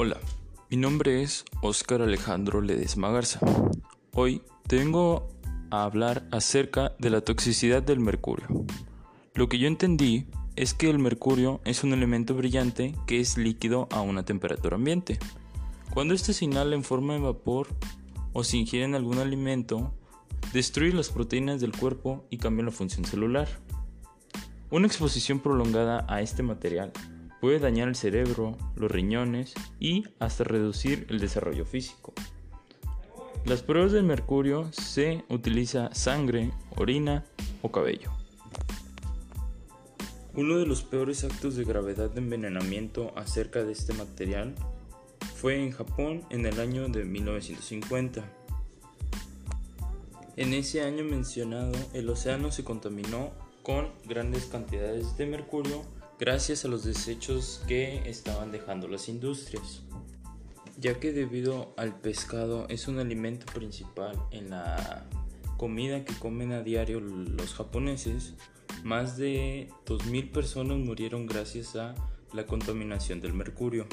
Hola, mi nombre es Óscar Alejandro Ledesma Garza. Hoy te vengo a hablar acerca de la toxicidad del mercurio. Lo que yo entendí es que el mercurio es un elemento brillante que es líquido a una temperatura ambiente. Cuando este se inhala en forma de vapor o se ingiere en algún alimento, destruye las proteínas del cuerpo y cambia la función celular. Una exposición prolongada a este material puede dañar el cerebro, los riñones y hasta reducir el desarrollo físico. Las pruebas del mercurio se utiliza sangre, orina o cabello. Uno de los peores actos de gravedad de envenenamiento acerca de este material fue en Japón en el año de 1950. En ese año mencionado, el océano se contaminó con grandes cantidades de mercurio gracias a los desechos que estaban dejando las industrias. Ya que debido al pescado es un alimento principal en la comida que comen a diario los japoneses, más de 2.000 personas murieron gracias a la contaminación del mercurio.